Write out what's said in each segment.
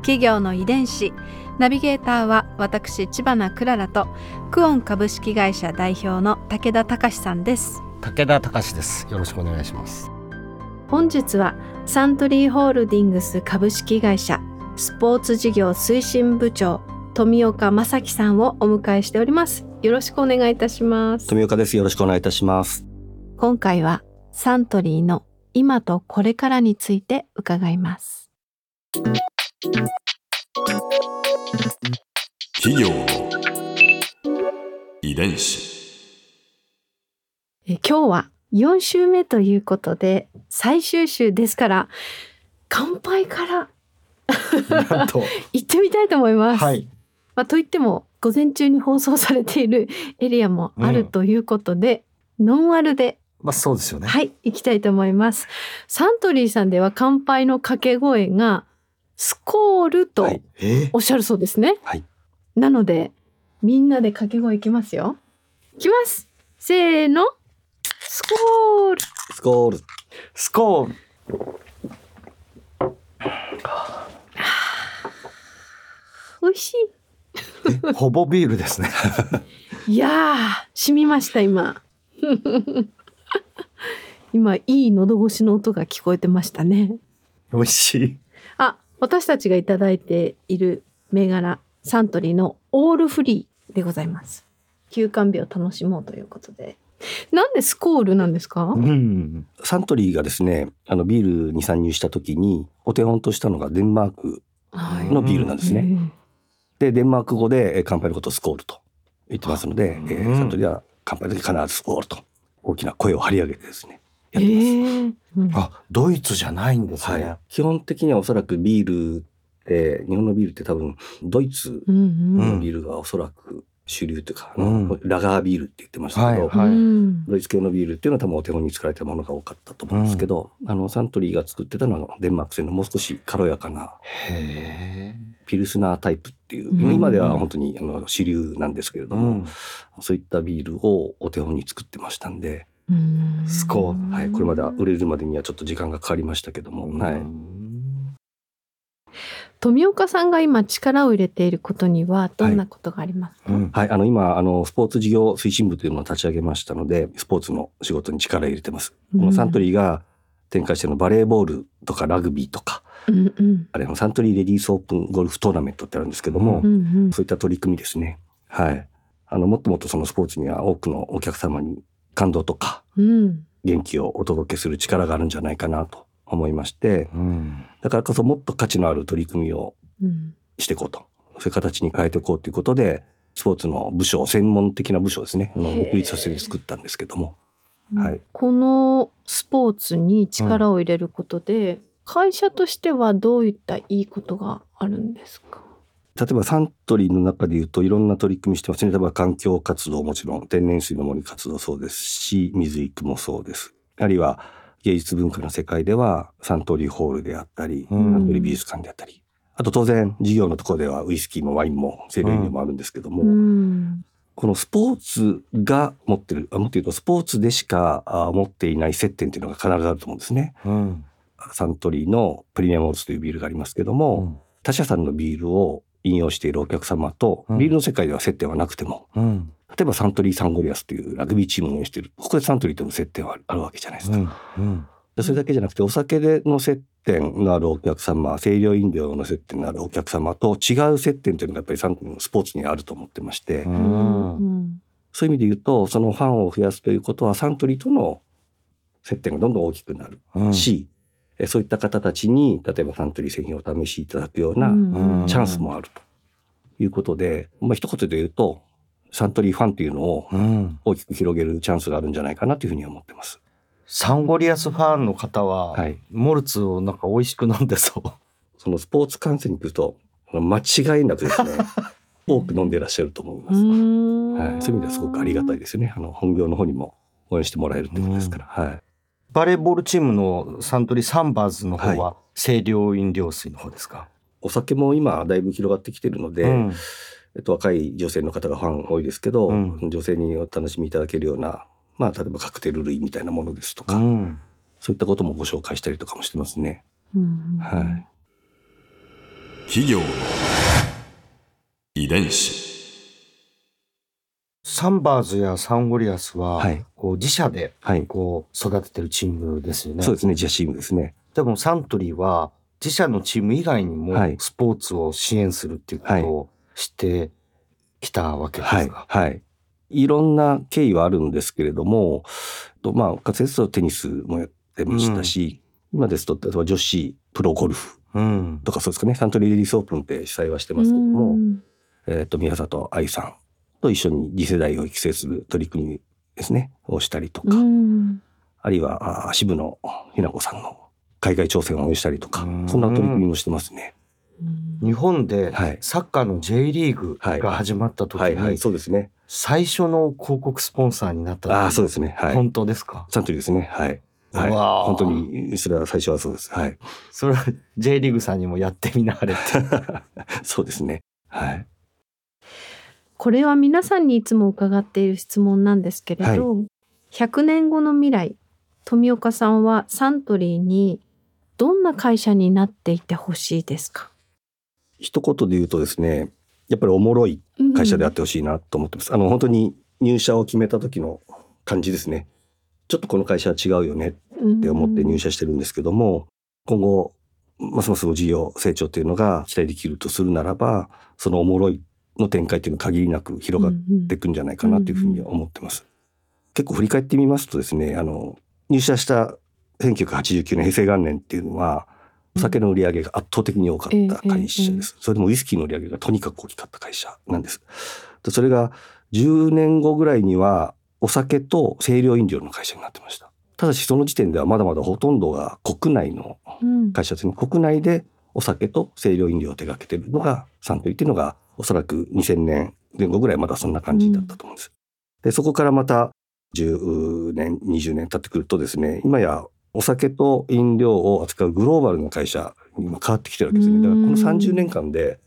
企業の遺伝子ナビゲーターは私千葉なクララとクオン株式会社代表の武田隆さんです武田隆です。よろしくお願いします。本日はサントリーホールディングス株式会社スポーツ事業推進部長富岡正樹さんをお迎えしておりますよろしくお願いいたします富岡です。よろしくお願いいたします。今回はサントリーの今とこれからについて伺います企業の遺伝子。え今日は4週目ということで最終週ですから乾杯から 行ってみたいと思います、はい。まあ、といっても午前中に放送されているエリアもあるということで、ノンアルでまあそうですよね。はい行きたいと思いますサントリーさんでは乾杯の掛け声がスコールとおっしゃるそうですね、はい。なのでみんなで掛け声いきますよ。いきます。せーの。スコール。スコール。スコール。美味しえ？ほぼビールですね。い いやー染みました今。今いい喉越しの音が聞こえてましたね。美味しい。あ、私たちがいただいている銘柄サントリーのオールフリーでございます。休館日を楽しもうということで。なんでスコールなんですか？うん。サントリーがですね、あのビールに参入した時にお手本としたのがデンマークはのビールなんですね。ね。で、デンマーク語でえー乾杯のことをスコールと言ってますので、えーうんサントリーは乾杯の時必ずスコールと大きな声を張り上げてですね、えやってます。ー。うん。あ、ドイツじゃないんですね。はい。基本的にはおそらくビールって、日本のビールって多分ドイツうんうん。のうんビールがおそらく主流というか、あうん。のラガービールって言ってましたけど、はいはい。うん。ドイツ系のビールっていうのは多分お手本に作られたものが多かったと思うんですけど、あのサントリーが作ってたのはデンマーク製のもう少し軽やかなへピルスナータイプっていう、うん。今では本当にあの主流なんですけれえ。ども、そういったビールをお手本に作ってましたんで、うんスコールはい、これまでは売れるまでにはちょっと時間がかかりましたけども、はい、うん富岡さんが今力を入れていることにはどんなことがありますか？うん。はい、あの今あのスポーツ事業推進部というのを立ち上げましたのでスポーツの仕事に力を入れてます。このサントリーが展開してのバレーボールとかラグビーとかうんうんあれのサントリーレディースオープンゴルフトーナメントってあるんですけども、ううんうんそういった取り組みですね。はい。あのもっともっとそのスポーツには多くのお客様に感動とかうん元気をお届けする力があるんじゃないかなと思いまして、うん。だからこそもっと価値のある取り組みをうんしていこうと。そういう形に変えていこうということで、スポーツの部署、専門的な部署ですね。独立させて作ったんですけども。はいこのスポーツに力を入れることで、会社としてはどういったいいことがあるんですか？例えばサントリーの中で言うといろんな取り組みしてますね。例えば環境活動もちろん、天然水の森活動そうですし、水育もそうです。あるいは芸術文化の世界ではサントリーホールであったり、うんサントリー美術館であったり、あと当然事業のところではウイスキーもワインも清涼飲料もあるんですけども、うんこのスポーツが持ってる、あもっと言うとスポーツでしかあ持っていない接点っていうのが必ずあると思うんですね。うん。サントリーのプレミアムモルツというビールがありますけども、他社さんのビールを引用しているお客様と、うんビールの世界では接点はなくても、うん。例えばサントリーサンゴリアスというラグビーチームを運営している、ここでサントリーとの接点はあるわけじゃないですか。うん。うん。でそれだけじゃなくて、お酒での接点のあるお客様、清涼飲料の接点のあるお客様と違う接点というのがやっぱりサントリーのスポーツにあると思ってまして、う。そういう意味で言うと、そのファンを増やすということは、サントリーとの接点がどんどん大きくなるうん。そういった方たちに、例えばサントリー製品をお試しいただくようなうんチャンスもあるということで、まあ一言で言うと、サントリーファンというのをうん。大きく広げるチャンスがあるんじゃないかなというふうに思ってます。サンゴリアスファンの方は、はいモルツをなんか美味しく飲んでそう。そのスポーツ観戦に来ると間違いなくですね 多く飲んでらっしゃると思います。んはい、そういう意味ではすごくありがたいですよね。あの本業の方にも応援してもらえるってことですから。はい。バレーボールチームのサントリーサンバーズの方はは清涼飲料水の方ですか、お酒も今だいぶ広がってきてるので、うん。えっと、若い女性の方がファン多いですけど、うん。女性にお楽しみいただけるような、まあ、例えばカクテル類みたいなものですとか、うん。そういったこともご紹介したりとかもしてますね。うん。はい。企業の遺伝子サンバーズやサンゴリアスは、はいこう自社ではい。こう育ててるチームですよね。そうですね。ジャチームですね。でもサントリーは自社のチーム以外にもはいスポーツを支援するっていうことをしてきたわけですはい。か。はい。いろんな経緯はあるんですけれども、とまあ、かつてですとテニスもやってましたし、今ですと、例えば女子プロゴルフうん。とかそうですかね、サントリーレディースオープンって主催はしてますけども、うんえっ、と、宮里愛さんと一緒に次世代を育成する取り組みですね、をしたりとか、うんあるいは、あ渋野日向子さんの海外挑戦を応援したりとかうん、そんな取り組みもしてますね。日本ではいサッカーの J リーグが始まった時にそうですね。最初の広告スポンサーになったああ、そうでですね。はい。本当ですか？サントリーですね。はい。はい。本当に、それは最初はそうです。はい。それは J リーグさんにもやってみなはれって。そうですね。はい。これは皆さんにいつも伺っている質問なんですけれど、100年後の未来富岡さんはサントリーにどんな会社になっていてほしいですか？一言で言うとですね、やっぱりおもろい会社であってほしいなと思ってます。あの、本当に入社を決めた時の感じですね。ちょっとこの会社は違うよねって思って入社してるんですけども、今後、ますます事業成長っていうのが期待できるとするならば、そのおもろいの展開っていうのは限りなく広がっていくんじゃないかなというふうには思ってます。結構振り返ってみますとですね、あの、入社した1989年平成元年っていうのは、お酒の売り上げが圧倒的に多かった会社です。それでもウイスキーの売り上げがとにかく大きかった会社なんです。でそれが10年後ぐらいにはお酒と清涼飲料の会社になってました。ただしその時点ではまだまだほとんどが国内のうん会社ですね。国内でお酒と清涼飲料を手掛けてるのがサントリーっていうのがおそらく2000年前後ぐらいまだそんな感じだったと思うんです。で、そこからまた10年、20年経ってくるとですね、今やお酒と飲料を扱うグローバルな会社に今変わってきてるわけですね。だからこの30年間で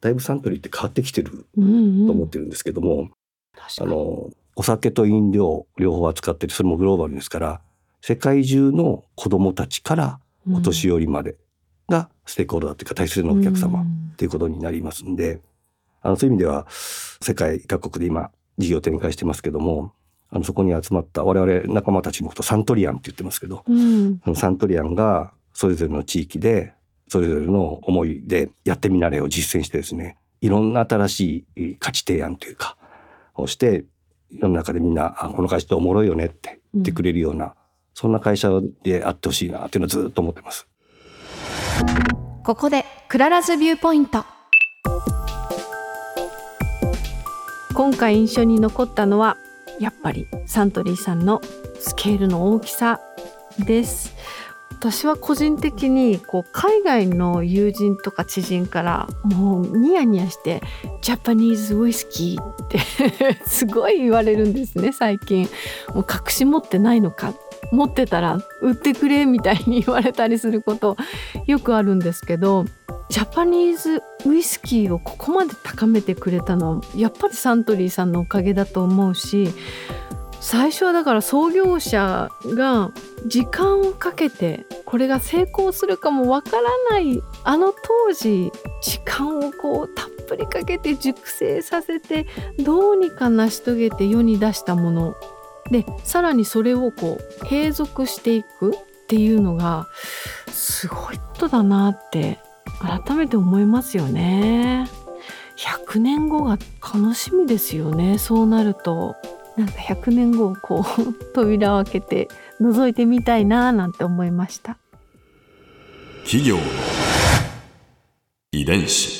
だいぶサントリーって変わってきてるうんと思ってるんですけども、確かに。あの、お酒と飲料両方扱ってて、それもグローバルですから、世界中の子供たちからお年寄りまでがステークホルダーというか大切なお客様っていうことになりますんで、あの、そういう意味では、世界各国で今、事業展開してますけども、あの、そこに集まった我々仲間たちのことをサントリアンって言ってますけど、うんそのサントリアンがそれぞれの地域で、それぞれの思いでやってみなはれを実践してですね、いろんな新しい価値提案というか、をして、世の中でみんな、あこの会社っておもろいよねって言ってくれるような、そんな会社であってほしいなっていうのはずっと思ってます。ここでクララズビューポイント。今回印象に残ったのはやっぱりサントリーさんのスケールの大きさです。私は個人的にこう海外の友人とか知人からもうニヤニヤして「ジャパニーズウイスキー」って すごい言われるんですね最近。もう隠し持ってないのか持ってたら売ってくれみたいに言われたりすることよくあるんですけどジャパニーズウイスキーをここまで高めてくれたのはやっぱりサントリーさんのおかげだと思うし最初はだから創業者が時間をかけてこれが成功するかもわからないあの当時時間をこうたっぷりかけて熟成させてどうにか成し遂げて世に出したものでさらにそれをこう継続していくっていうのがすごいことだなって改めて思いますよね。100年後が楽しみですよねそうなると。なんか100年後をこう 扉を開けて覗いてみたいななんて思いました。企業の遺伝子。